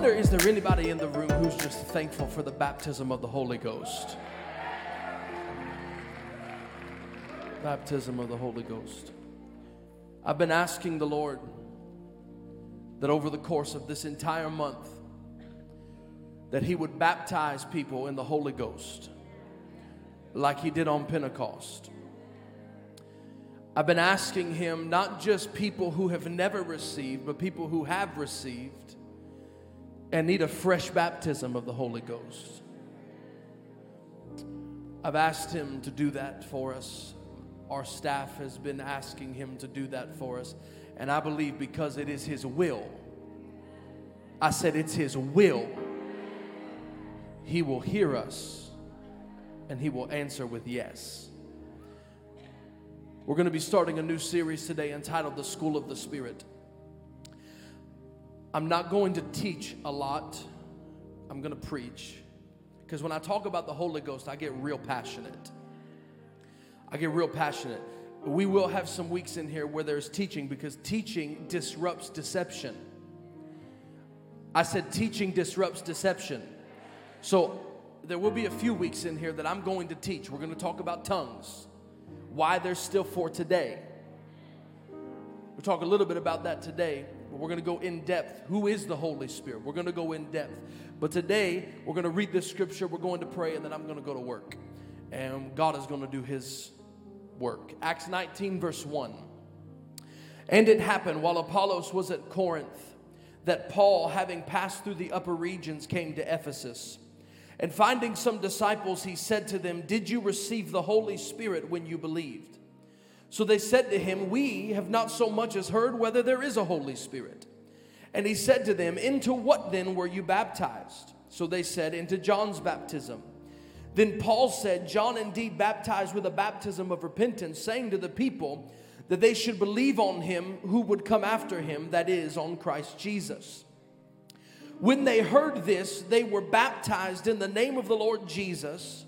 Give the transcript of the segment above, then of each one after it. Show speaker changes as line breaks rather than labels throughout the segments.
wonder is there anybody in the room who's just thankful for the baptism of the Holy Ghost? Baptism of the Holy Ghost. I've been asking the Lord that over the course of this entire month that he would baptize people in the Holy Ghost like he did on Pentecost. I've been asking him not just people who have never received, but people who have received and need a fresh baptism of the Holy Ghost. I've asked him to do that for us. Our staff has been asking him to do that for us. And I believe because it is his will, I said it's his will, he will hear us and he will answer with yes. We're going to be starting a new series today entitled The School of the Spirit. I'm not going to teach a lot, I'm going to preach. Because when I talk about the Holy Ghost, I get real passionate. I get real passionate. We will have some weeks in here where there's teaching because teaching disrupts deception. I said teaching disrupts deception. So there will be a few weeks in here that I'm going to teach. We're going to talk about tongues, why they're still for today. We'll talk a little bit about that today. We're going to go in depth. Who is the Holy Spirit? We're going to go in depth. But today, we're going to read this scripture, we're going to pray, and then I'm going to go to work. And God is going to do his work. Acts 19, verse 1. And it happened while Apollos was at Corinth that Paul, having passed through the upper regions, came to Ephesus. And finding some disciples, he said to them, Did you receive the Holy Spirit when you believed? So they said to him, We have not so much as heard whether there is a Holy Spirit. And he said to them, Into what then were you baptized? So they said, Into John's baptism. Then Paul said, John indeed baptized with a baptism of repentance, saying to the people that they should believe on him who would come after him, that is, on Christ Jesus. When they heard this, they were baptized in the name of the Lord Jesus.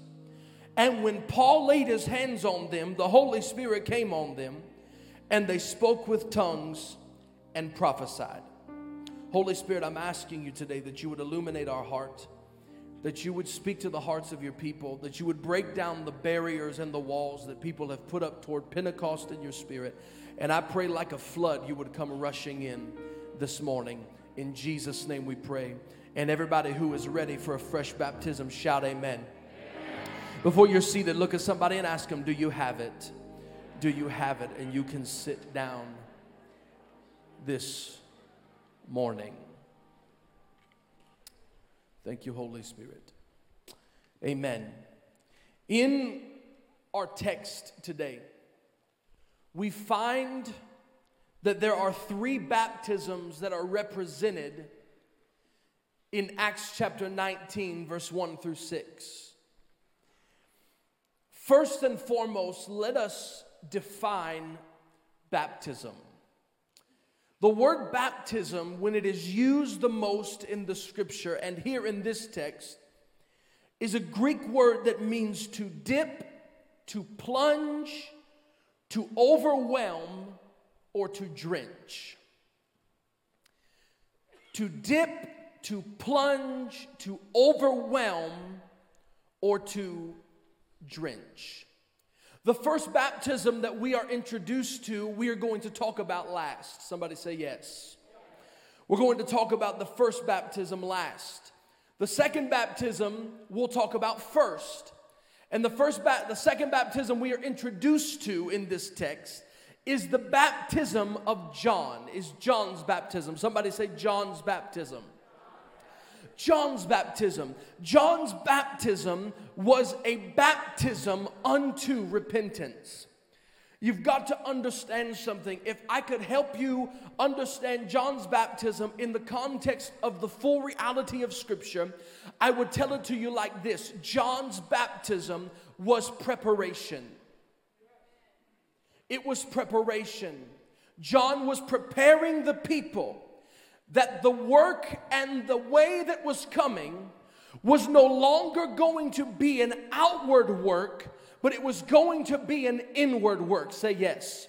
And when Paul laid his hands on them, the Holy Spirit came on them, and they spoke with tongues and prophesied. Holy Spirit, I'm asking you today that you would illuminate our heart, that you would speak to the hearts of your people, that you would break down the barriers and the walls that people have put up toward Pentecost in your spirit. And I pray like a flood, you would come rushing in this morning. In Jesus' name we pray. And everybody who is ready for a fresh baptism, shout amen. Before you're seated, look at somebody and ask them, Do you have it? Do you have it? And you can sit down this morning. Thank you, Holy Spirit. Amen. In our text today, we find that there are three baptisms that are represented in Acts chapter 19, verse 1 through 6. First and foremost, let us define baptism. The word baptism, when it is used the most in the scripture and here in this text, is a Greek word that means to dip, to plunge, to overwhelm, or to drench. To dip, to plunge, to overwhelm, or to drench. The first baptism that we are introduced to, we are going to talk about last. Somebody say yes. We're going to talk about the first baptism last. The second baptism we'll talk about first. And the first ba- the second baptism we are introduced to in this text is the baptism of John. Is John's baptism. Somebody say John's baptism. John's baptism. John's baptism was a baptism unto repentance. You've got to understand something. If I could help you understand John's baptism in the context of the full reality of Scripture, I would tell it to you like this John's baptism was preparation. It was preparation. John was preparing the people that the work and the way that was coming was no longer going to be an outward work, but it was going to be an inward work. Say yes.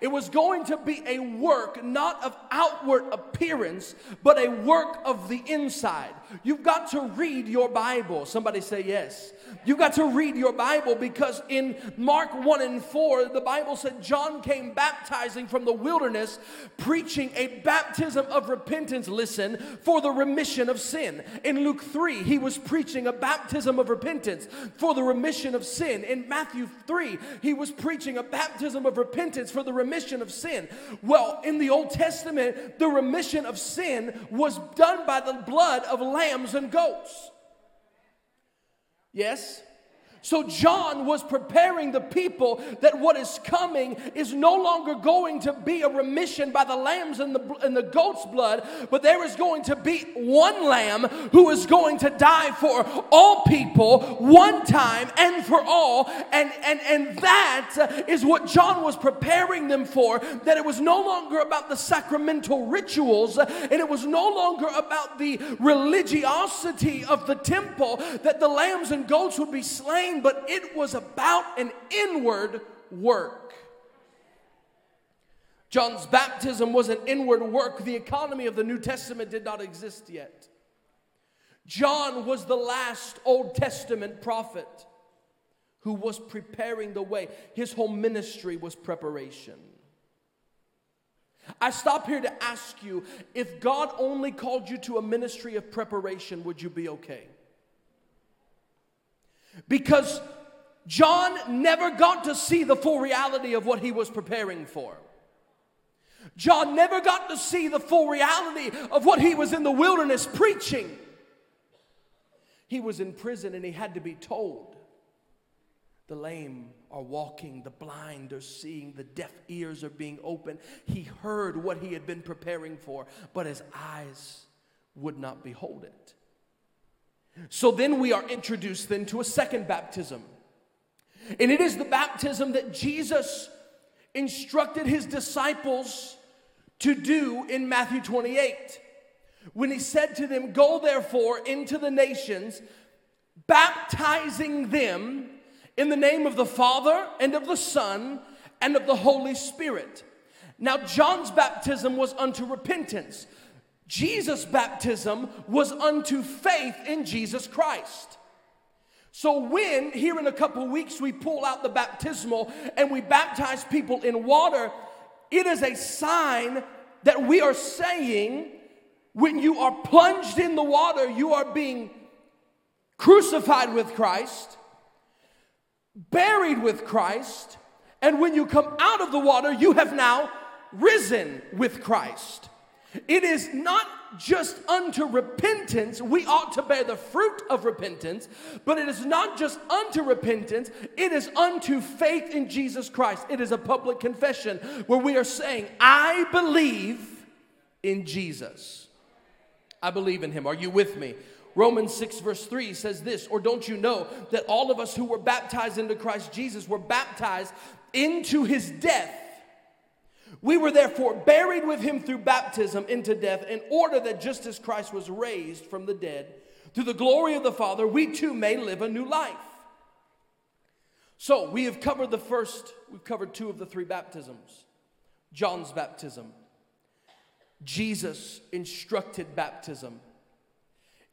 It was going to be a work not of outward appearance, but a work of the inside. You've got to read your Bible. Somebody say yes. You've got to read your Bible because in Mark 1 and 4, the Bible said John came baptizing from the wilderness, preaching a baptism of repentance, listen, for the remission of sin. In Luke 3, he was preaching a baptism of repentance for the remission of sin. In Matthew 3, he was preaching a baptism of repentance for the remission of sin. Well, in the Old Testament, the remission of sin was done by the blood of lambs and goats. Yes? So John was preparing the people that what is coming is no longer going to be a remission by the lambs and the, and the goat's blood, but there is going to be one lamb who is going to die for all people one time and for all. And, and, and that is what John was preparing them for, that it was no longer about the sacramental rituals and it was no longer about the religiosity of the temple, that the lambs and goats would be slain but it was about an inward work. John's baptism was an inward work. The economy of the New Testament did not exist yet. John was the last Old Testament prophet who was preparing the way. His whole ministry was preparation. I stop here to ask you if God only called you to a ministry of preparation, would you be okay? Because John never got to see the full reality of what he was preparing for. John never got to see the full reality of what he was in the wilderness preaching. He was in prison and he had to be told. The lame are walking, the blind are seeing, the deaf ears are being opened. He heard what he had been preparing for, but his eyes would not behold it. So then we are introduced then to a second baptism. And it is the baptism that Jesus instructed his disciples to do in Matthew 28. When he said to them, Go therefore into the nations, baptizing them in the name of the Father and of the Son and of the Holy Spirit. Now, John's baptism was unto repentance. Jesus' baptism was unto faith in Jesus Christ. So, when here in a couple weeks we pull out the baptismal and we baptize people in water, it is a sign that we are saying when you are plunged in the water, you are being crucified with Christ, buried with Christ, and when you come out of the water, you have now risen with Christ. It is not just unto repentance, we ought to bear the fruit of repentance, but it is not just unto repentance, it is unto faith in Jesus Christ. It is a public confession where we are saying, I believe in Jesus. I believe in him. Are you with me? Romans 6, verse 3 says this, or don't you know that all of us who were baptized into Christ Jesus were baptized into his death? We were therefore buried with him through baptism into death, in order that just as Christ was raised from the dead through the glory of the Father, we too may live a new life. So we have covered the first, we've covered two of the three baptisms John's baptism, Jesus instructed baptism.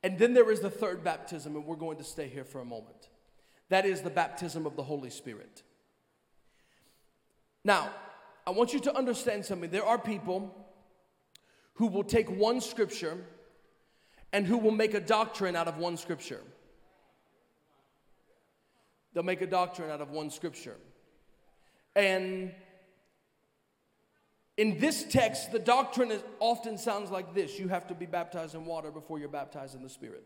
And then there is the third baptism, and we're going to stay here for a moment. That is the baptism of the Holy Spirit. Now, I want you to understand something. There are people who will take one scripture and who will make a doctrine out of one scripture. They'll make a doctrine out of one scripture. And in this text, the doctrine is, often sounds like this you have to be baptized in water before you're baptized in the Spirit.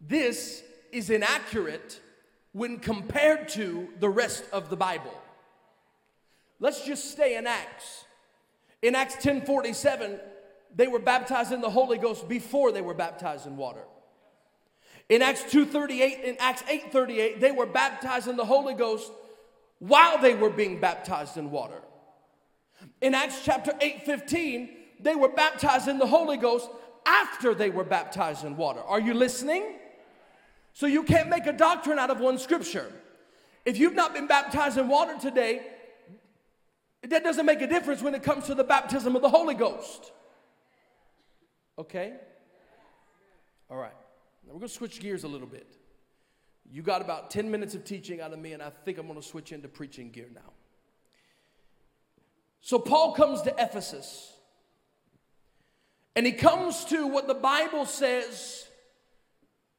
This is inaccurate when compared to the rest of the Bible. Let's just stay in Acts. In Acts 10:47, they were baptized in the Holy Ghost before they were baptized in water. In Acts 2:38, in Acts 8:38, they were baptized in the Holy Ghost while they were being baptized in water. In Acts chapter 8:15, they were baptized in the Holy Ghost after they were baptized in water. Are you listening? So you can't make a doctrine out of one scripture. If you've not been baptized in water today, That doesn't make a difference when it comes to the baptism of the Holy Ghost. Okay? All right. Now we're going to switch gears a little bit. You got about 10 minutes of teaching out of me, and I think I'm going to switch into preaching gear now. So Paul comes to Ephesus, and he comes to what the Bible says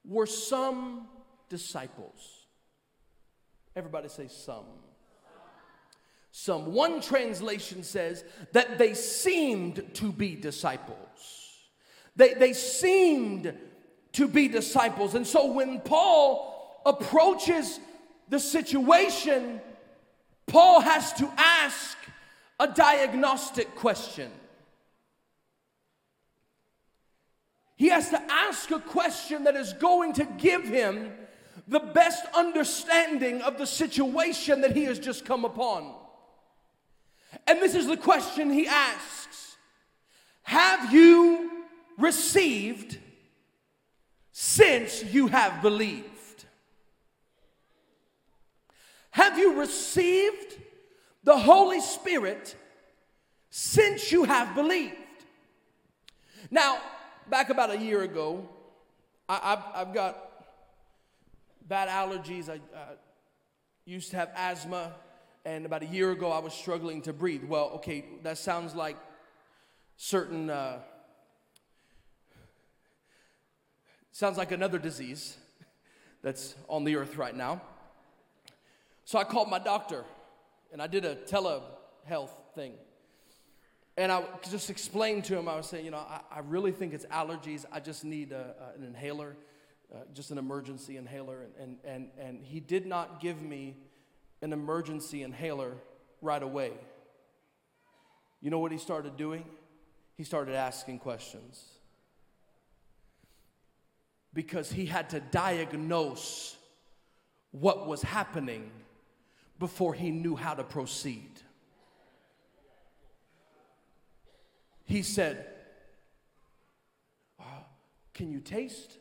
were some disciples. Everybody say some. Some. One translation says that they seemed to be disciples. They, they seemed to be disciples. And so when Paul approaches the situation, Paul has to ask a diagnostic question. He has to ask a question that is going to give him the best understanding of the situation that he has just come upon. And this is the question he asks Have you received since you have believed? Have you received the Holy Spirit since you have believed? Now, back about a year ago, I, have got bad allergies. I used to have asthma, and about a year ago, I was struggling to breathe. Well, okay, that sounds like certain, uh, sounds like another disease that's on the earth right now. So I called my doctor and I did a telehealth thing. And I just explained to him, I was saying, you know, I, I really think it's allergies. I just need a, a, an inhaler, uh, just an emergency inhaler. And, and, and he did not give me an emergency inhaler right away. You know what he started doing? He started asking questions. Because he had to diagnose what was happening before he knew how to proceed. He said, uh, Can you taste?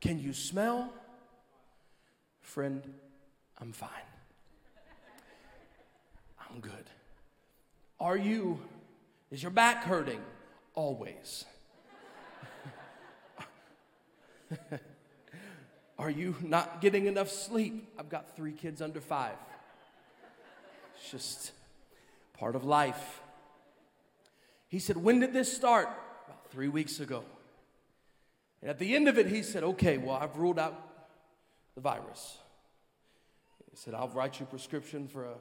Can you smell? Friend, I'm fine. I'm good. Are you, is your back hurting? Always. Are you not getting enough sleep? I've got three kids under five. It's just part of life. He said, When did this start? About three weeks ago. And at the end of it, he said, Okay, well, I've ruled out the virus. He said, I'll write you a prescription for an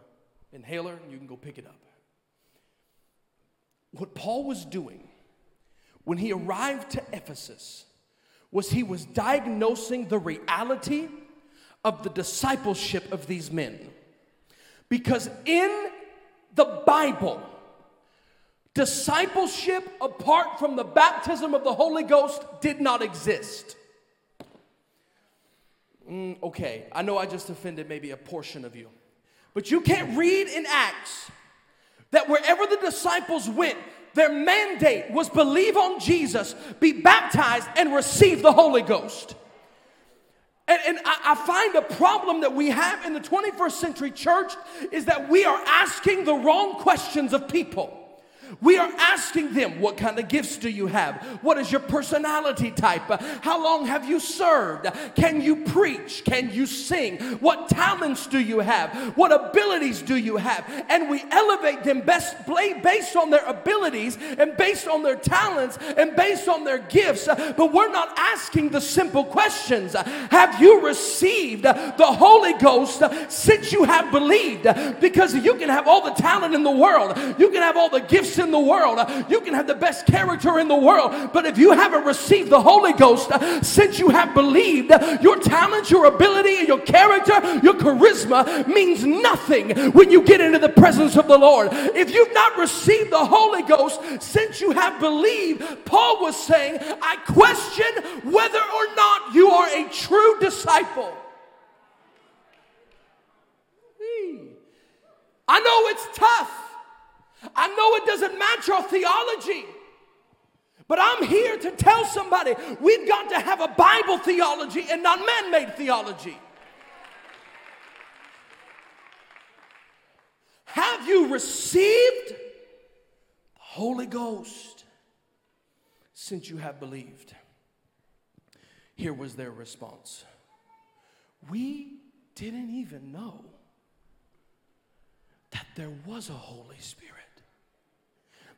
inhaler, and you can go pick it up. What Paul was doing when he arrived to Ephesus was he was diagnosing the reality of the discipleship of these men. Because in the Bible, discipleship apart from the baptism of the Holy Ghost did not exist. Mm, okay, I know I just offended maybe a portion of you, but you can't read in Acts that wherever the disciples went, their mandate was believe on Jesus, be baptized, and receive the Holy Ghost. And, and I, I, find a problem that we have in the 21st century church is that we are asking the wrong questions of people. We are asking them, what kind of gifts do you have? What is your personality type? How long have you served? Can you preach? Can you sing? What talents do you have? What abilities do you have? And we elevate them best based on their abilities and based on their talents and based on their gifts. But we're not asking the simple questions. Have you received the Holy Ghost since you have believed? Because you can have all the talent in the world. You can have all the gifts in the world. Uh, you can have the best character in the world, but if you haven't received the Holy Ghost uh, since you have believed, uh, your talent, your ability, your character, your charisma means nothing when you get into the presence of the Lord. If you've not received the Holy Ghost since you have believed, Paul was saying, I question whether or not you are a true disciple. I know it's tough. I know it doesn't match our theology. But I'm here to tell somebody we've got to have a Bible theology and not man made theology. Have Have you received the Holy Ghost since you have believed? Here was their response We didn't even know that there was a Holy Spirit.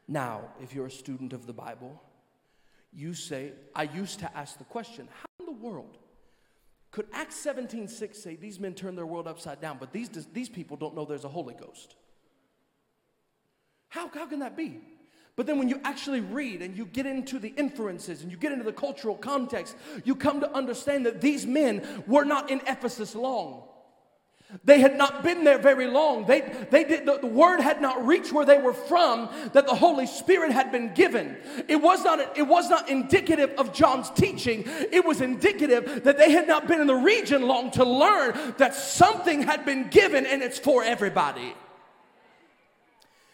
Now, if you're a student of the Bible, you say, I used to ask the question, how in the world could Acts 17 6 say these men turned their world upside down, but these, these people don't know there's a Holy Ghost? How, how can that be? But then when you actually read and you get into the inferences and you get into the cultural context, you come to understand that these men were not in Ephesus long. They had not been there very long. They, they did, the, the, word had not reached where they were from that the Holy Spirit had been given. It was, not, it was not indicative of John's teaching. It was indicative that they had not been in the region long to learn that something had been given and it's for everybody.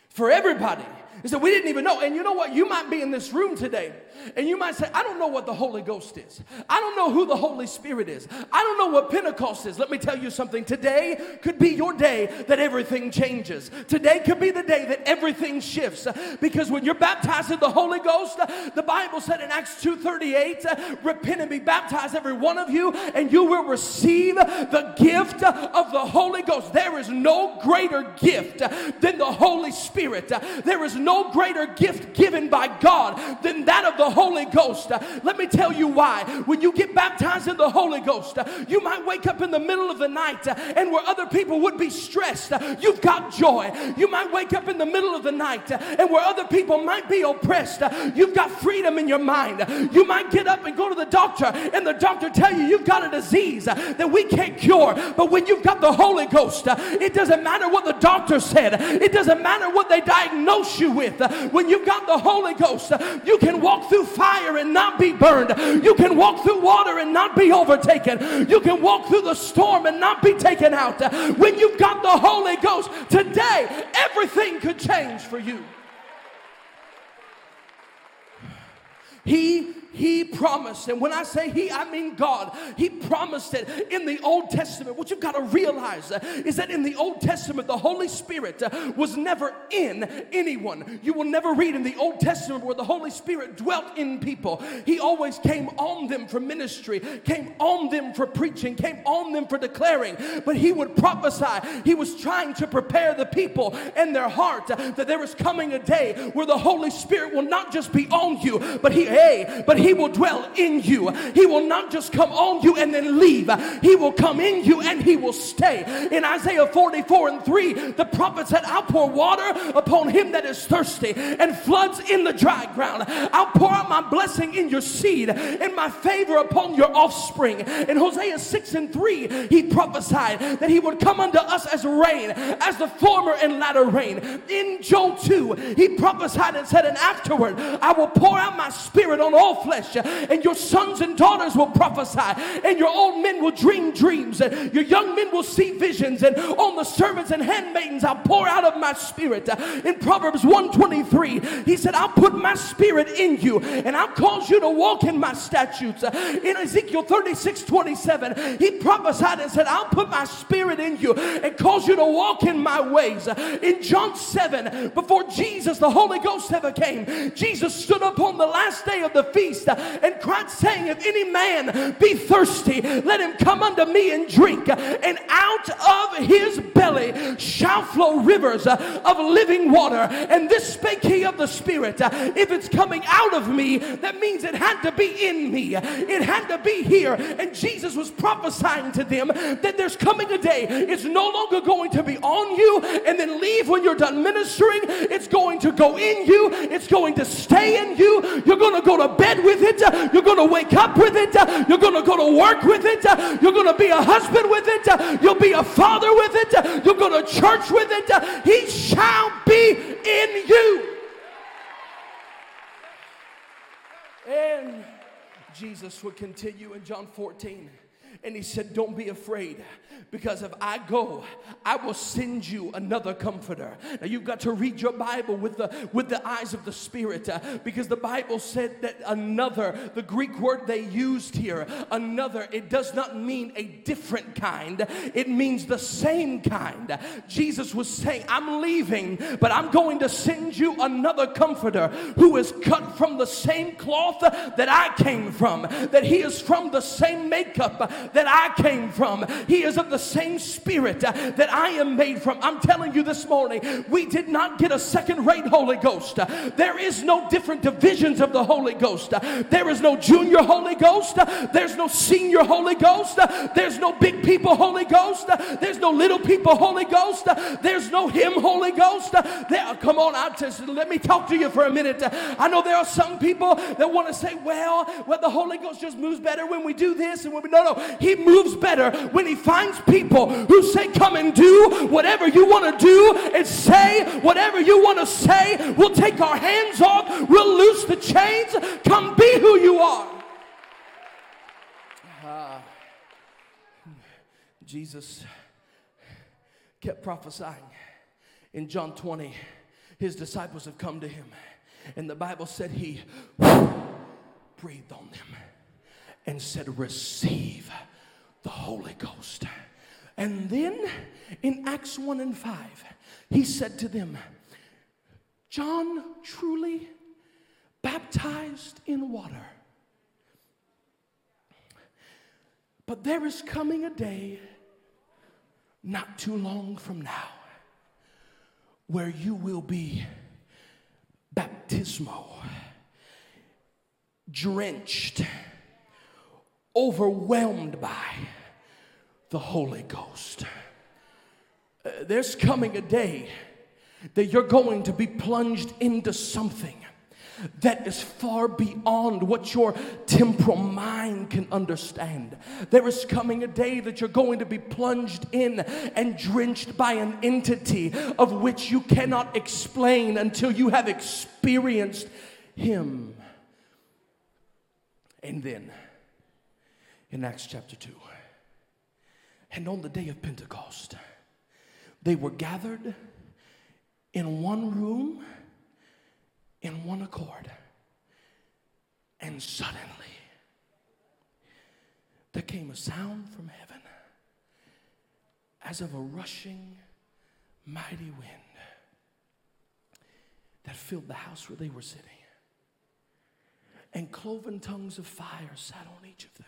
For everybody. He said, We didn't even know. And you know what? You might be in this room today and you might say, I don't know what the Holy Ghost is. I don't know who the Holy Spirit is. I don't know what Pentecost is. Let me tell you something. Today could be your day that everything changes. Today could be the day that everything shifts. Because when you're baptized in the Holy Ghost, the Bible said in Acts 2:38, repent and be baptized, every one of you, and you will receive the gift of the Holy Ghost. There is no greater gift than the Holy Spirit. There is no greater gift given by God than that of the Holy Ghost. Let me tell you why. When you get baptized in the Holy Ghost, you might wake up in the middle of the night and where other people would be stressed, you've got joy. You might wake up in the middle of the night and where other people might be oppressed, you've got freedom in your mind. You might get up and go to the doctor and the doctor tell you you've got a disease that we can't cure. But when you've got the Holy Ghost, it doesn't matter what the doctor said. It doesn't matter what they diagnose you with. When you've got the Holy Ghost, you can walk through fire and not be burned. You can walk through water and not be overtaken. You can walk through the storm and not be taken out. When you've got the Holy Ghost, today everything could change for you. He he promised, and when I say He, I mean God. He promised it in the Old Testament. What you've got to realize uh, is that in the Old Testament, the Holy Spirit uh, was never in anyone. You will never read in the Old Testament where the Holy Spirit dwelt in people. He always came on them for ministry, came on them for preaching, came on them for declaring. But He would prophesy. He was trying to prepare the people and their heart uh, that there is coming a day where the Holy Spirit will not just be on you, but He, hey, but he will dwell in you. He will not just come on you and then leave, He will come in you and He will stay. In Isaiah 44 and 3, the prophet said, I'll pour water upon him that is thirsty and floods in the dry ground. I'll pour out my blessing in your seed and my favor upon your offspring. In Hosea 6 and 3, he prophesied that he would come unto us as rain, as the former and latter rain. In Joel 2, he prophesied and said, And afterward, I will pour out my spirit on all flesh flesh, and your sons and daughters will prophesy, and your old men will dream dreams, and your young men will see visions, and on the servants and handmaidens I'll pour out of my spirit. In Proverbs 123, he said, I'll put my spirit in you, and I'll cause you to walk in my statutes. In Ezekiel 36 27, he prophesied and said, I'll put my spirit in you and cause you to walk in my ways. In John 7, before Jesus, the Holy Ghost ever came, Jesus stood up on the last day of the feast and cried, saying, If any man be thirsty, let him come unto me and drink. And out of his belly shall flow rivers of living water. And this spake he of the Spirit. If it's coming out of me, that means it had to be in me, it had to be here. And Jesus was prophesying to them that there's coming a day, it's no longer going to be on you and then leave when you're done ministering. It's going to go in you, it's going to stay in you. You're going to go to bed with with it. You're going to wake up with it. You're going to go to work with it. You're going to be a husband with it. You'll be a father with it. You'll go to church with it. He shall be in you. And Jesus would continue in John 14 And he said, Don't be afraid, because if I go, I will send you another comforter. Now you've got to read your Bible with the with the eyes of the Spirit, uh, because the Bible said that another, the Greek word they used here, another, it does not mean a different kind, it means the same kind. Jesus was saying, I'm leaving, but I'm going to send you another comforter who is cut from the same cloth that I came from, that he is from the same makeup that I came from. He is of the same spirit uh, that I am made from. I'm telling you this morning, we did not get a second rate Holy Ghost. Uh, there is no different divisions of the Holy Ghost. Uh, there is no junior Holy Ghost. There's no senior Holy Ghost. There's no big people Holy Ghost. There's no little people Holy Ghost. There's no him Holy Ghost. There, come on, I just let me talk to you for a minute. I know there are some people that want to say, well, well, the Holy Ghost just moves better when we do this and when we no no. He moves better when he finds people who say, Come and do whatever you want to do and say whatever you want to say. We'll take our hands off, we'll loose the chains. Come be who you are. Uh, Jesus kept prophesying in John 20. His disciples have come to him, and the Bible said he breathed on them and said, Receive the Holy Ghost. And then in Acts 1 and 5, he said to them, John truly baptized in water. But there is coming a day not too long from now where you will be baptismo, drenched, overwhelmed by the Holy Ghost. Uh, there's coming a day that you're going to be plunged into something that is far beyond what your temporal mind can understand. There is coming a day that you're going to be plunged in and drenched by an entity of which you cannot explain until you have experienced Him. And then, in Acts chapter 2, and on the day of Pentecost, they were gathered in one room in one accord. And suddenly, there came a sound from heaven as of a rushing mighty wind that filled the house where they were sitting. And cloven tongues of fire sat on each of them.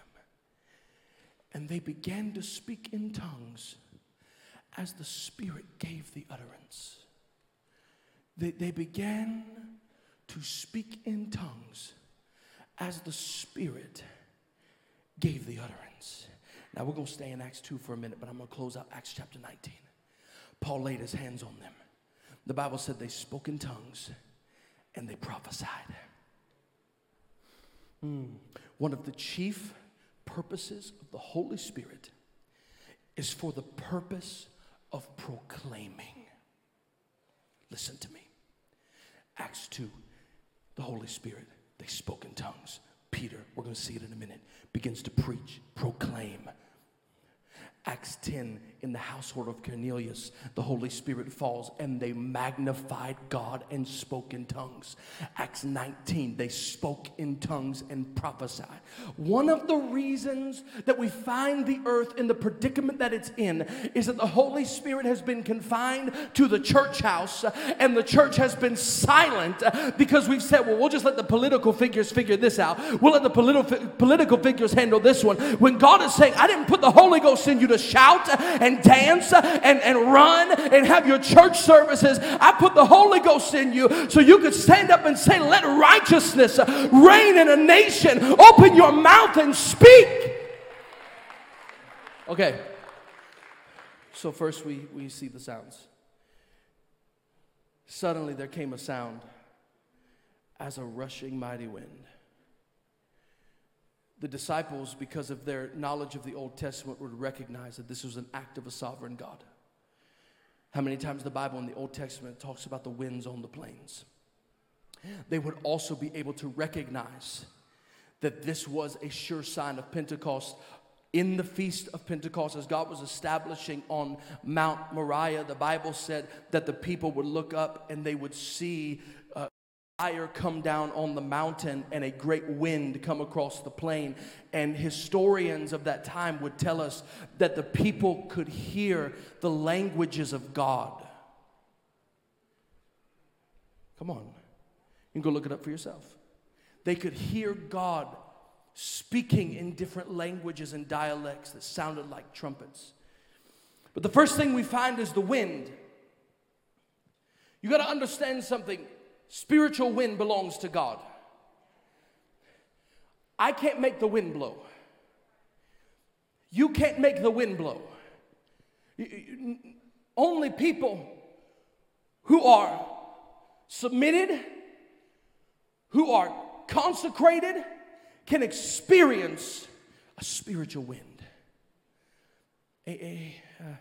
And they began to speak in tongues as the Spirit gave the utterance. They, they began to speak in tongues as the Spirit gave the utterance. Now we're going to stay in Acts 2 for a minute, but I'm going to close out Acts chapter 19. Paul laid his hands on them. The Bible said they spoke in tongues and they prophesied. Mm. One of the chief purposes of the Holy Spirit is for the purpose of proclaiming. Listen to me. Acts 2 the Holy Spirit. They spoke in tongues. Peter, we're going to see it in a minute, begins to preach, proclaim, 10, in the household of Cornelius, the Holy Spirit falls and they magnified God and spoke in tongues. Acts 19, they spoke in tongues and prophesied. One of the reasons that we find the earth in the predicament that it's in is that the Holy Spirit has been confined to the church house and the church has been silent because we've said, well, we'll just let the political figures figure this out. We'll let the political, political figures handle this one. When God is saying, I didn't put the Holy Ghost in you to shout and dance and, and run and have your church services. I put the Holy Ghost in you so you could stand up and say, Let righteousness reign in a nation. Open your mouth and speak. Okay. So, first we, we see the sounds. Suddenly there came a sound as a rushing mighty wind the disciples, because of their knowledge of the Old Testament, would recognize that this was an act of a sovereign God. How many times the Bible in the Old Testament talks about the winds on the plains? They would also be able to recognize that this was a sure sign of Pentecost in the feast of Pentecost, as God was establishing on Mount Moriah, the Bible said that the people would look up and they would see fire come down on the mountain and a great wind come across the plain. And historians of that time would tell us that the people could hear the languages of God. Come on, you can go look it up for yourself. They could hear God speaking in different languages and dialects that sounded like trumpets. But the first thing we find is the wind. You got to understand something spiritual wind belongs to God. I can't make the wind blow. You can't make the wind blow. Only people who are submitted, who are consecrated, can experience a spiritual wind. A, a, uh,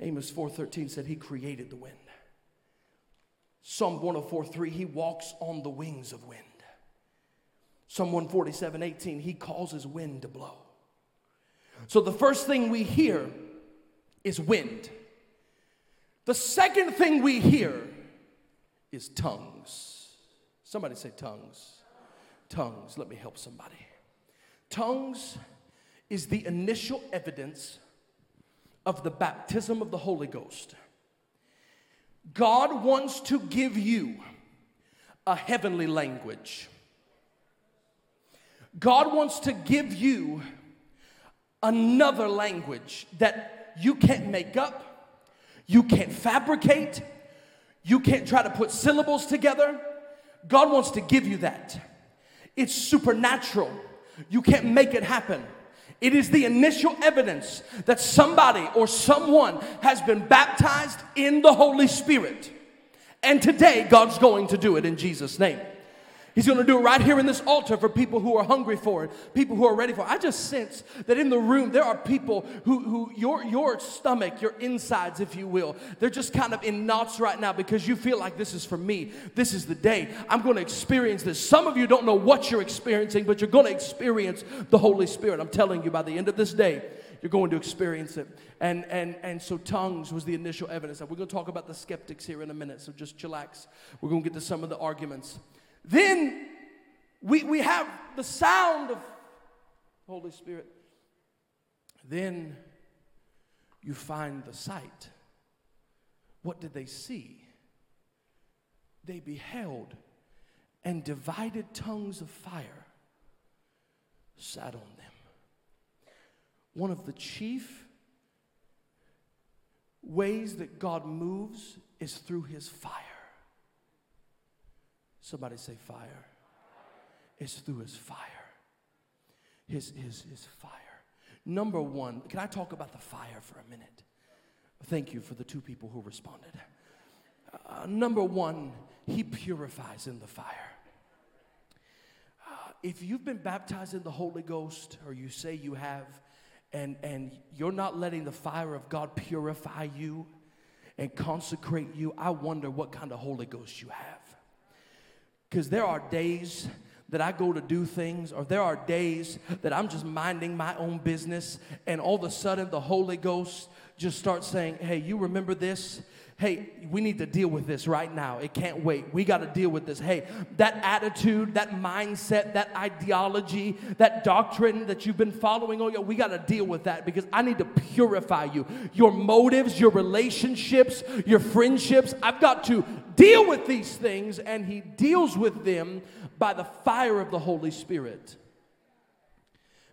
Amos 4:13 said he created the wind. Psalm 104:3 he walks on the wings of wind. Psalm 147:18 he causes wind to blow. So the first thing we hear is wind. The second thing we hear is tongues. Somebody say tongues. Tongues, let me help somebody. Tongues is the initial evidence of the baptism of the Holy Ghost. God wants to give you a heavenly language. God wants to give you another language that you can't make up, you can't fabricate, you can't try to put syllables together. God wants to give you that. It's supernatural. You can't make it happen. It is the initial evidence that somebody or someone has been baptized in the Holy Spirit. And today, God's going to do it in Jesus' name. He's going to do it right here in this altar for people who are hungry for it, people who are ready for it. I just sense that in the room there are people who, who your, your stomach, your insides, if you will, they're just kind of in knots right now because you feel like this is for me. This is the day. I'm going to experience this. Some of you don't know what you're experiencing, but you're going to experience the Holy Spirit. I'm telling you, by the end of this day, you're going to experience it. And, and, and so tongues was the initial evidence. we're going to talk about the skeptics here in a minute, so just chillax. We're going to get to some of the arguments. Then we, we have the sound of Holy Spirit. Then you find the sight. What did they see? They beheld and divided tongues of fire sat on them. One of the chief ways that God moves is through his fire. Somebody say fire. It's through his fire. His, his, his fire. Number one, can I talk about the fire for a minute? Thank you for the two people who responded. Uh, number one, he purifies in the fire. Uh, if you've been baptized in the Holy Ghost, or you say you have, and, and you're not letting the fire of God purify you and consecrate you, I wonder what kind of Holy Ghost you have. Because there are days that I go to do things, or there are days that I'm just minding my own business, and all of a sudden the Holy Ghost just starts saying, Hey, you remember this? Hey, we need to deal with this right now. It can't wait. We got to deal with this. Hey, that attitude, that mindset, that ideology, that doctrine that you've been following, oh, yeah, we got to deal with that because I need to purify you. Your motives, your relationships, your friendships, I've got to deal with these things, and He deals with them by the fire of the Holy Spirit.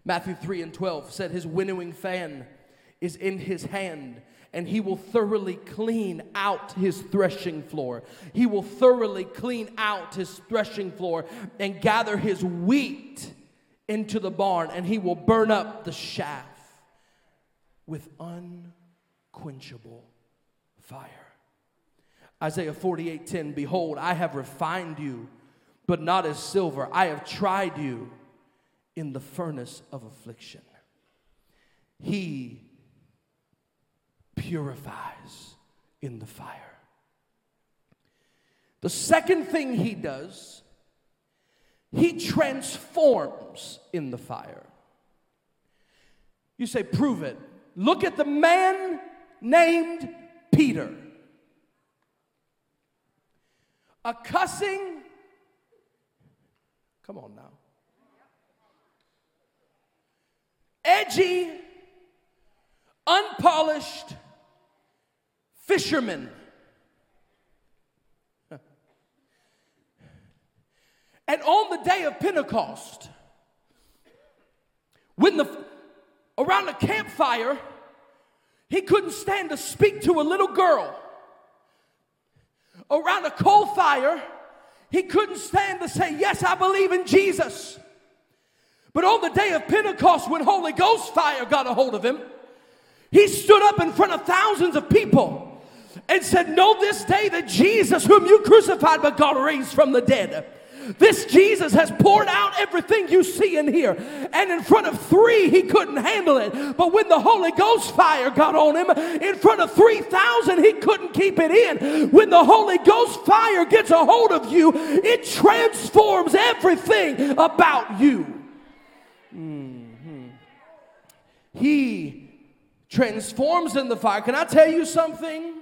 Matthew 3 and 12 said, His winnowing fan is in His hand and he will thoroughly clean out his threshing floor. He will thoroughly clean out his threshing floor and gather his wheat into the barn, and he will burn up the chaff with unquenchable fire. Isaiah 48 10, Behold, I have refined you, but not as silver. I have tried you in the furnace of affliction. He purifies in the fire. The second thing he does, he transforms in the fire. You say, prove it. Look at the man named Peter. A cussing, come on now, edgy, unpolished fisherman. And on the day of Pentecost, when the around the campfire, he couldn't stand to speak to a little girl. Around a coal fire, he couldn't stand to say, Yes, I believe in Jesus. But on the day of Pentecost, when Holy Ghost fire got a hold of him, he stood up in front of thousands of people and said, Know this day that Jesus, whom you crucified, but God raised from the dead this Jesus has poured out everything you see in here. And in front of three, he couldn't handle it. But when the Holy Ghost fire got on him, in front of 3,000, he couldn't keep it in. When the Holy Ghost fire gets a hold of you, it transforms everything about you. Mm-hmm. He transforms in the fire. Can I tell you something?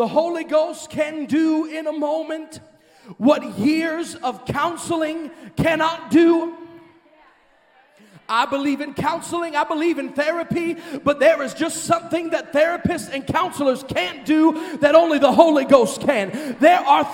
The Holy Ghost can do in a moment what years of counseling cannot do. I believe in counseling, I believe in therapy, but there is just something that therapists and counselors can't do that only the Holy Ghost can. There are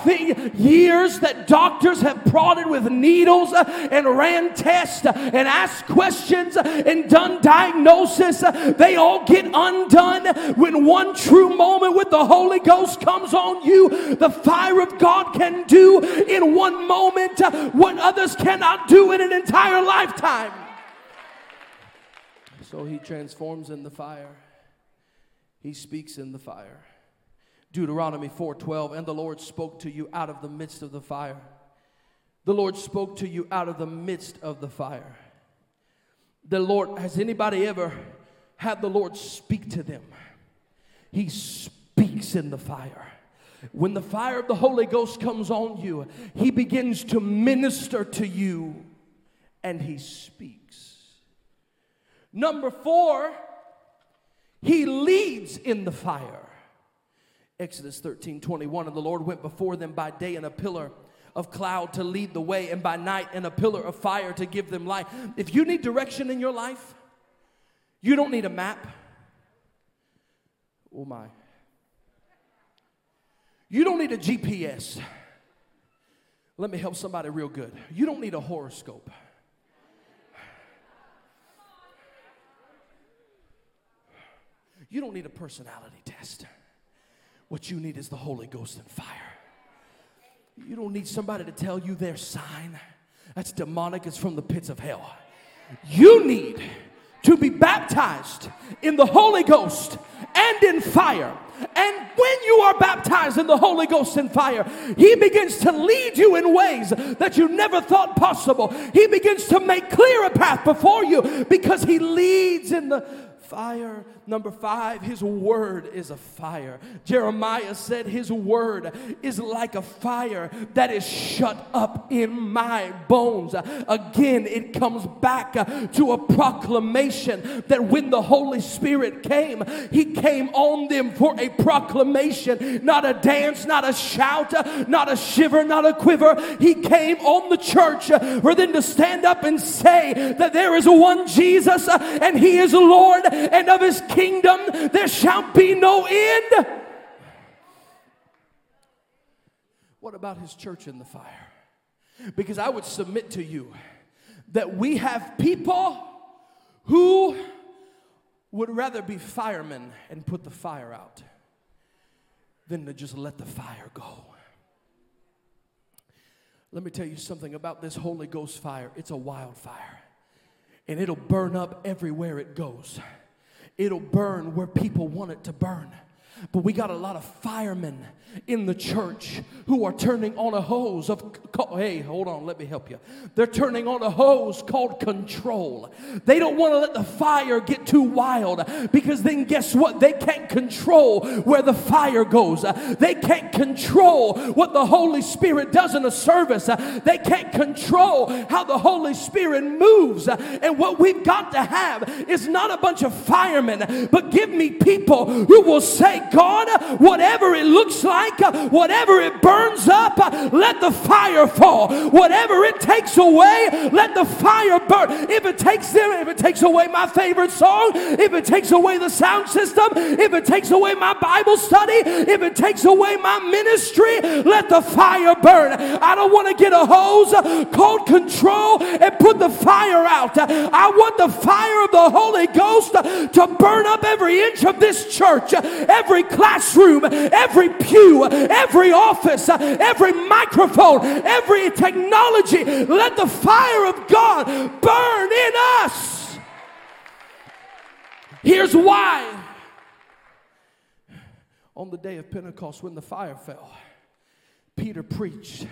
years that doctors have prodded with needles uh, and ran tests uh, and asked questions uh, and done diagnosis. They all get undone when one true moment with the Holy Ghost comes on you. The fire of God can do in one moment what others cannot do in an entire lifetime. So he transforms in the fire. He speaks in the fire. Deuteronomy 4:12 and the Lord spoke to you out of the midst of the fire. The Lord spoke to you out of the midst of the fire. The Lord has anybody ever had the Lord speak to them? He speaks in the fire. When the fire of the Holy Ghost comes on you, he begins to minister to you and he speaks. Number four, he leads in the fire. Exodus 13 21, and the Lord went before them by day in a pillar of cloud to lead the way, and by night in a pillar of fire to give them light. If you need direction in your life, you don't need a map. Oh my. You don't need a GPS. Let me help somebody real good. You don't need a horoscope. You don't need a personality test. What you need is the Holy Ghost and fire. You don't need somebody to tell you their sign. That's demonic, it's from the pits of hell. You need to be baptized in the Holy Ghost and in fire. And when you are baptized in the Holy Ghost and fire, He begins to lead you in ways that you never thought possible. He begins to make clear a path before you because He leads in the fire. Number five, his word is a fire. Jeremiah said, His word is like a fire that is shut up in my bones. Again, it comes back to a proclamation that when the Holy Spirit came, He came on them for a proclamation, not a dance, not a shout, not a shiver, not a quiver. He came on the church for them to stand up and say that there is one Jesus and He is Lord and of his kingdom there shall be no end. What about his church in the fire? Because I would submit to you that we have people who would rather be firemen and put the fire out than to just let the fire go. Let me tell you something about this Holy Ghost fire. It's a wildfire, and it'll burn up everywhere it goes it'll burn where people want it to burn. But we got a lot of firemen in the church who are turning on a hose of hey hold on let me help you. They're turning on a hose called control. They don't want to let the fire get too wild because then guess what? They can't control where the fire goes. They can't control what the holy spirit does in a service. They can't control how the holy spirit moves. And what we've got to have is not a bunch of firemen but give me people who will say god whatever it looks like Uh, whatever it burns up, uh, let the fire fall. Whatever it takes away, let the fire burn. If it takes them, if it takes away my favorite song, if it takes away the sound system, if it takes away my Bible study, if it takes away my ministry, let the fire burn. I don't want to get a hose called control and put the fire out. I want the fire of the Holy Ghost to burn up every inch of this church, every classroom, every pew, every office, every microphone, every technology. Let the fire of God burn in us. Here's why. On the day of Pentecost, when the fire fell, Peter preached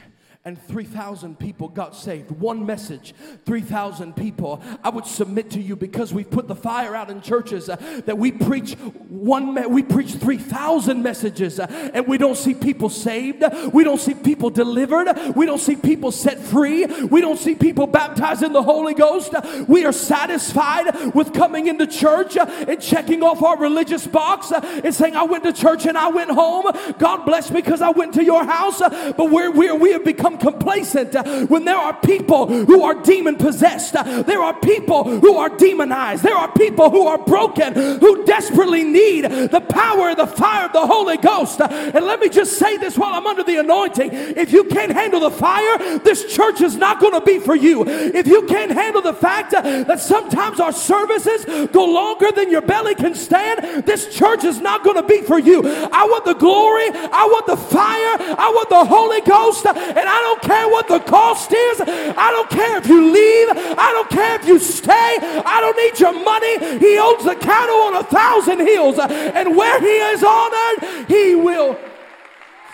and 3,000 people got saved. One message, 3,000 people. I would submit to you because we've put the fire out in churches uh, that we preach one, me- we preach 3,000 messages uh, and we don't see people saved. We don't see people delivered. We don't see people set free. We don't see people baptized in the Holy Ghost. We are satisfied with coming into church uh, and checking off our religious box uh, and saying, I went to church and I went home. God bless me because I went to your house. But we're, we're, we have become become complacent uh, when there are people who are demon possessed. Uh, there are people who are demonized. There are people who are broken who desperately need the power the fire of the Holy Ghost. Uh, and let me just say this while I'm under the anointing. If you can't handle the fire, this church is not going to be for you. If you can't handle the fact that sometimes our services go longer than your belly can stand, this church is not going to be for you. I want the glory, I want the fire, I want the Holy Ghost, and I don't care what the cost is. I don't care if you leave. I don't care if you stay. I don't need your money. He owns the cattle on a thousand hills. And where he is honored, he will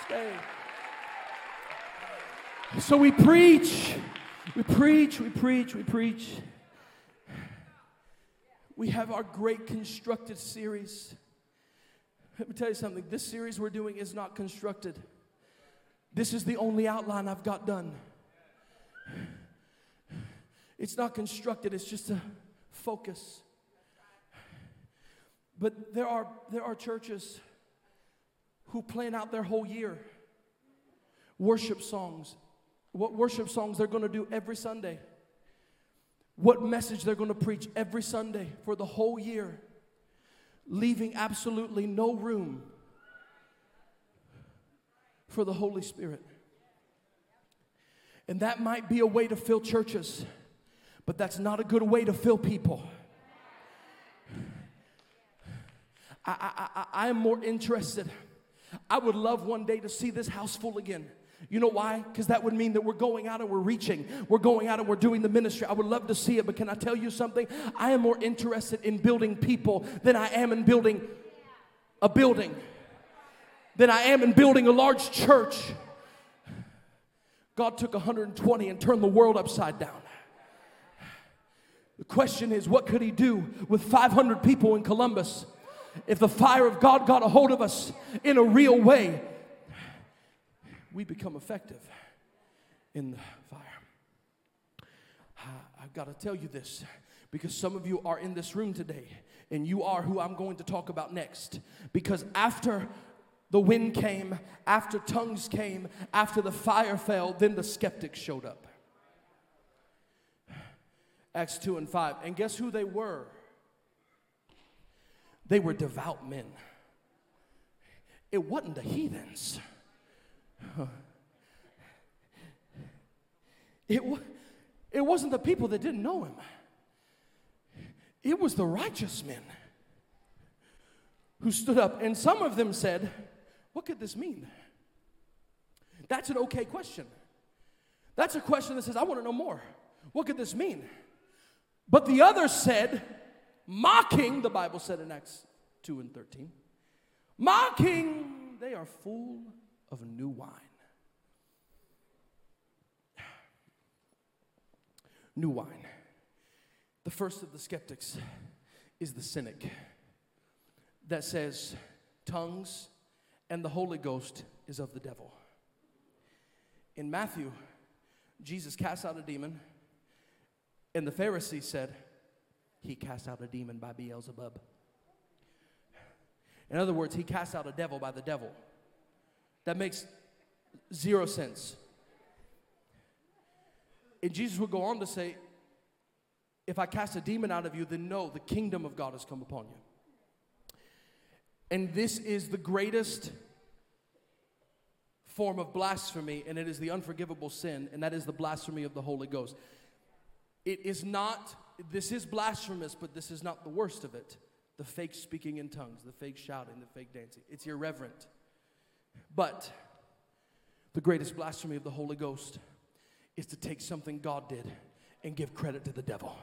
stay. So we preach, we preach, we preach, we preach. We have our great constructed series. Let me tell you something this series we're doing is not constructed. This is the only outline I've got done. It's not constructed, it's just a focus. But there are, there are churches who plan out their whole year worship songs. What worship songs they're going to do every Sunday. What message they're going to preach every Sunday for the whole year. Leaving absolutely no room for the Holy Spirit. And that might be a way to fill churches, but that's not a good way to fill people. I, I, I, am more interested. I would love one day to see this house full again. You know why? Because that would mean that we're going out and we're reaching. We're going out and we're doing the ministry. I would love to see it, but can I tell you something? I am more interested in building people than I am in building a building than I am in building a large church. God took 120 and turned the world upside down. The question is, what could He do with 500 people in Columbus if the fire of God got a hold of us in a real way? We become effective in the fire. I've got to tell you this because some of you are in this room today and you are who I'm going to talk about next. Because after the wind came, after tongues came, after the fire fell, then the skeptics showed up. Acts 2 and 5. And guess who they were? They were devout men. It wasn't the heathens. It, it wasn't the people that didn't know him. It was the righteous men who stood up. And some of them said, what could this mean? That's an okay question. That's a question that says, I want to know more. What could this mean? But the other said, mocking, the Bible said in Acts 2 and 13, mocking, they are full of new wine. New wine. The first of the skeptics is the cynic that says tongues and the Holy Ghost is of the devil. In Matthew, Jesus cast out a demon, and the Pharisees said, He cast out a demon by Beelzebub. In other words, he cast out a devil by the devil. That makes zero sense. And Jesus would go on to say, If I cast a demon out of you, then know the kingdom of God has come upon you. And this is the greatest form of blasphemy, and it is the unforgivable sin, and that is the blasphemy of the Holy Ghost. It is not, this is blasphemous, but this is not the worst of it. The fake speaking in tongues, the fake shouting, the fake dancing. It's irreverent. But the greatest blasphemy of the Holy Ghost is to take something God did and give credit to the devil.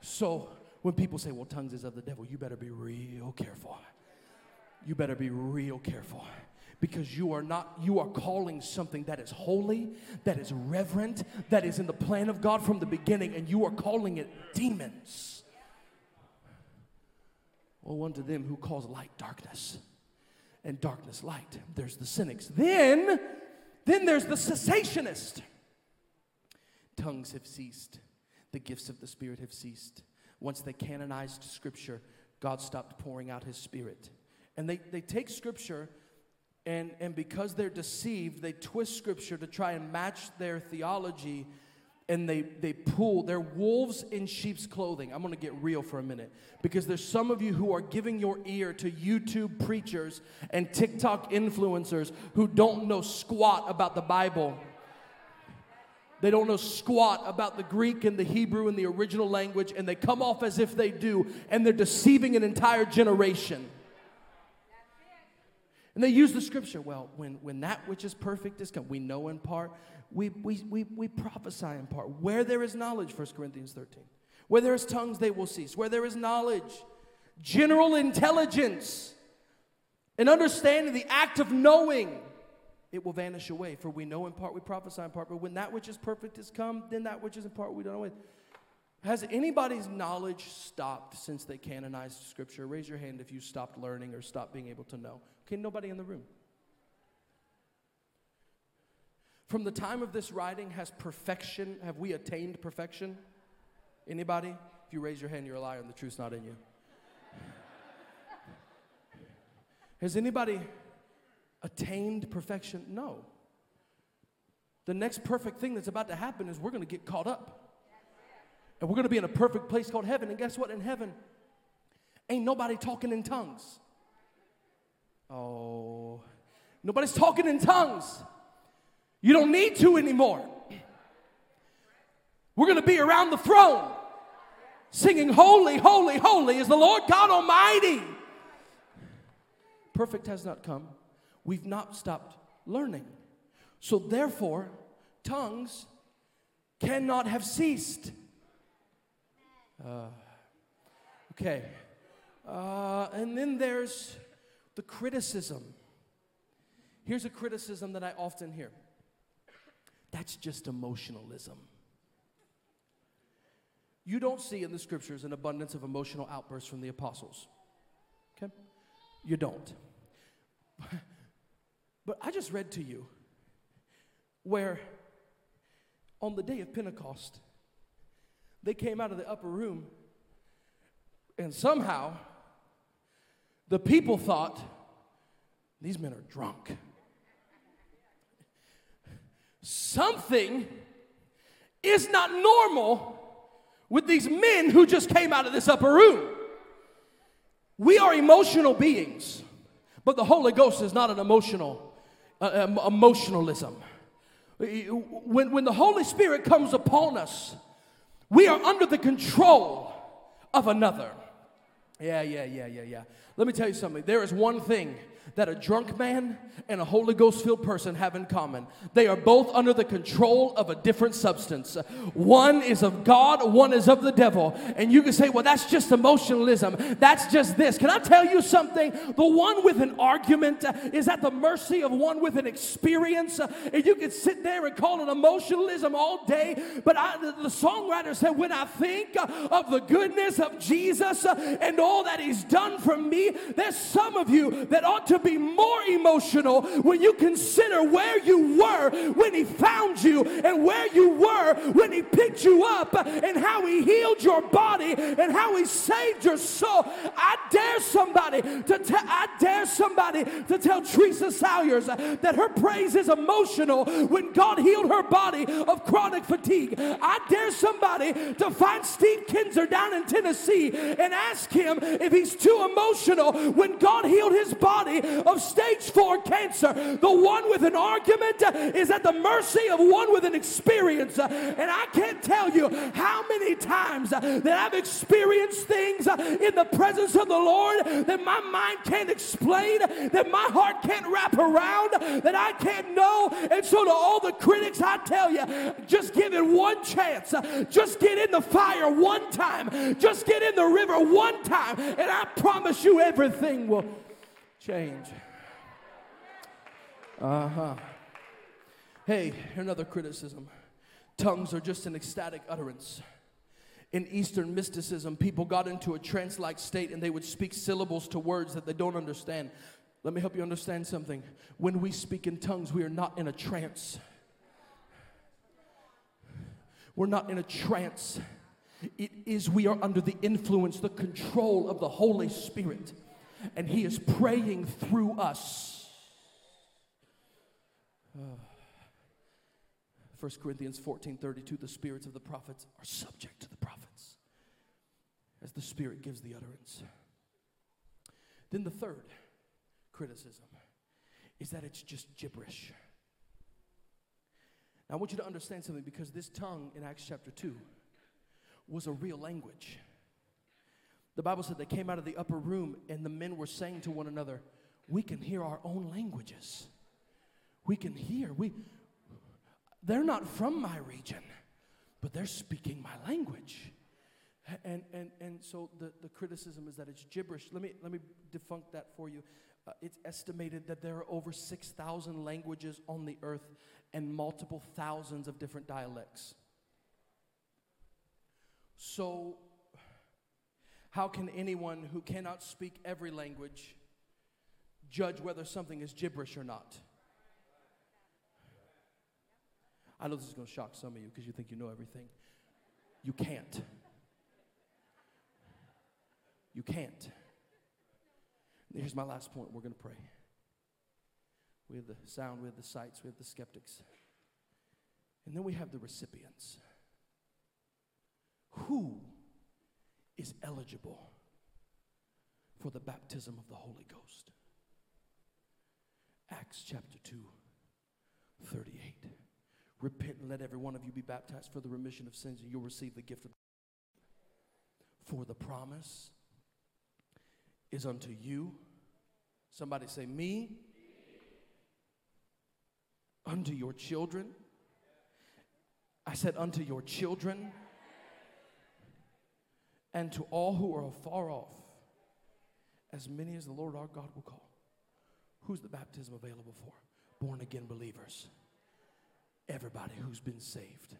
So when people say, well, tongues is of the devil, you better be real careful. You better be real careful because you are not you are calling something that is holy that is reverent that is in the plan of god from the beginning and you are calling it demons. Well one to them who calls light darkness and darkness light. There's the cynics. Then then there's the cessationist tongues have ceased. The gifts of the spirit have ceased. Once they canonized scripture god stopped pouring out his spirit and they, they take scripture and, and because they're deceived, they twist scripture to try and match their theology and they, they pull, they're wolves in sheep's clothing. I'm gonna get real for a minute because there's some of you who are giving your ear to YouTube preachers and TikTok influencers who don't know squat about the Bible. They don't know squat about the Greek and the Hebrew and the original language, and they come off as if they do, and they're deceiving an entire generation. And they use the scripture. Well, when, when that which is perfect is come, we know in part, we, we, we, we prophesy in part. Where there is knowledge, 1 Corinthians 13. Where there is tongues, they will cease. Where there is knowledge, general intelligence, and understanding, the act of knowing, it will vanish away. For we know in part, we prophesy in part. But when that which is perfect is come, then that which is in part we don't know. it. Has anybody's knowledge stopped since they canonized scripture? Raise your hand if you stopped learning or stopped being able to know. Okay, nobody in the room. From the time of this writing, has perfection, have we attained perfection? Anybody? If you raise your hand, you're a liar and the truth's not in you. Has anybody attained perfection? No. The next perfect thing that's about to happen is we're going to get caught up. And we're going to be in a perfect place called heaven. And guess what? In heaven, ain't nobody talking in tongues. Oh, nobody's talking in tongues. You don't need to anymore. We're going to be around the throne singing, Holy, holy, holy is the Lord God Almighty. Perfect has not come. We've not stopped learning. So, therefore, tongues cannot have ceased. Uh, okay. Uh, and then there's the criticism. Here's a criticism that I often hear that's just emotionalism. You don't see in the scriptures an abundance of emotional outbursts from the apostles. Okay? You don't. But I just read to you where on the day of Pentecost, they came out of the upper room and somehow the people thought, these men are drunk. Something is not normal with these men who just came out of this upper room. We are emotional beings, but the Holy Ghost is not an emotional uh, emotionalism. When, when the Holy Spirit comes upon us, we are under the control of another. Yeah, yeah, yeah, yeah, yeah. Let me tell you something. There is one thing that a drunk man and a Holy Ghost filled person have in common. They are both under the control of a different substance. One is of God, one is of the devil. And you can say, well, that's just emotionalism. That's just this. Can I tell you something? The one with an argument is at the mercy of one with an experience. And you can sit there and call it emotionalism all day. But I, the songwriter said, when I think of the goodness of Jesus and all that he's done for me, there's some of you that ought to be more emotional when you consider where you were when He found you and where you were when He picked you up and how He healed your body and how He saved your soul. I dare somebody to tell, I dare somebody to tell Teresa Salyers that her praise is emotional when God healed her body of chronic fatigue. I dare somebody to find Steve Kinzer down in Tennessee and ask him if he's too emotional when God healed his body of stage four cancer. The one with an argument is at the mercy of one with an experience. And I can't tell you how many times that I've experienced things in the presence of the Lord that my mind can't explain, that my heart can't wrap around, that I can't know. And so, to all the critics, I tell you, just give it one chance. Just get in the fire one time. Just get in the river one time. And I promise you, everything will change. Uh huh. Hey, another criticism. Tongues are just an ecstatic utterance. In Eastern mysticism, people got into a trance like state and they would speak syllables to words that they don't understand. Let me help you understand something. When we speak in tongues, we are not in a trance. We're not in a trance. It is we are under the influence, the control of the Holy Spirit and He is praying through us. Uh, 1 Corinthians 14 32, the spirits of the prophets are subject to the prophets as the Spirit gives the utterance. Then the third criticism is that it's just gibberish. Now, I want you to understand something because this tongue in Acts chapter 2 was a real language. The Bible said they came out of the upper room and the men were saying to one another, We can hear our own languages. We can hear. We, they're not from my region, but they're speaking my language. And, and, and so the, the criticism is that it's gibberish. Let me, let me defunk that for you. Uh, it's estimated that there are over 6,000 languages on the earth and multiple thousands of different dialects. So how can anyone who cannot speak every language judge whether something is gibberish or not? I know this is going to shock some of you because you think you know everything. You can't. You can't. Here's my last point. We're going to pray. We have the sound, we have the sights, we have the skeptics. And then we have the recipients. Who is eligible for the baptism of the Holy Ghost. Acts chapter 2, 38. Repent and let every one of you be baptized for the remission of sins, and you'll receive the gift of for the promise is unto you. Somebody say, Me. Unto your children. I said, Unto your children and to all who are afar off, as many as the Lord our God will call. Who's the baptism available for? Born again believers. Everybody who's been saved.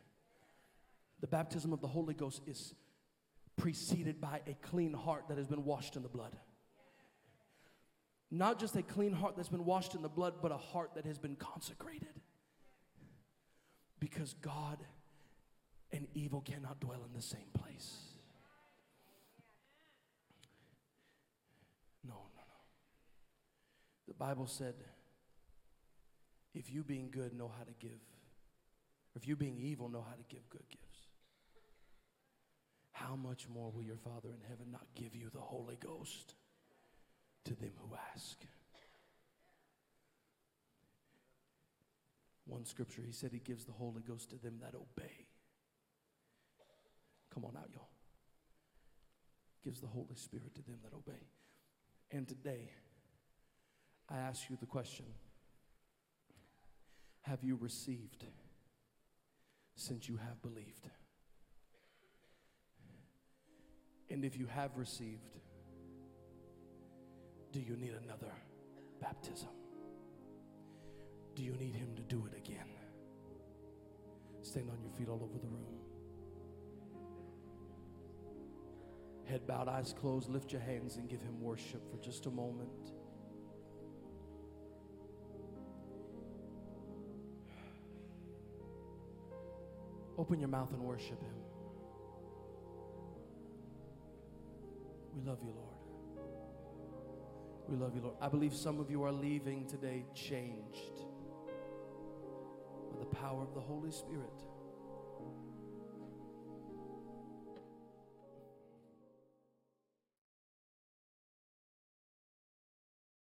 The baptism of the Holy Ghost is preceded by a clean heart that has been washed in the blood. Not just a clean heart that's been washed in the blood, but a heart that has been consecrated. Because God and evil cannot dwell in the same place. The Bible said, if you being good know how to give, or if you being evil know how to give good gifts, how much more will your Father in heaven not give you the Holy Ghost to them who ask? One scripture, he said he gives the Holy Ghost to them that obey. Come on out, y'all. Gives the Holy Spirit to them that obey. And today, I ask you the question Have you received since you have believed? And if you have received, do you need another baptism? Do you need Him to do it again? Stand on your feet all over the room. Head bowed, eyes closed, lift your hands and give Him worship for just a moment. Open your mouth and worship Him. We love you, Lord. We love you, Lord. I believe some of you are leaving today changed by the power of the Holy Spirit.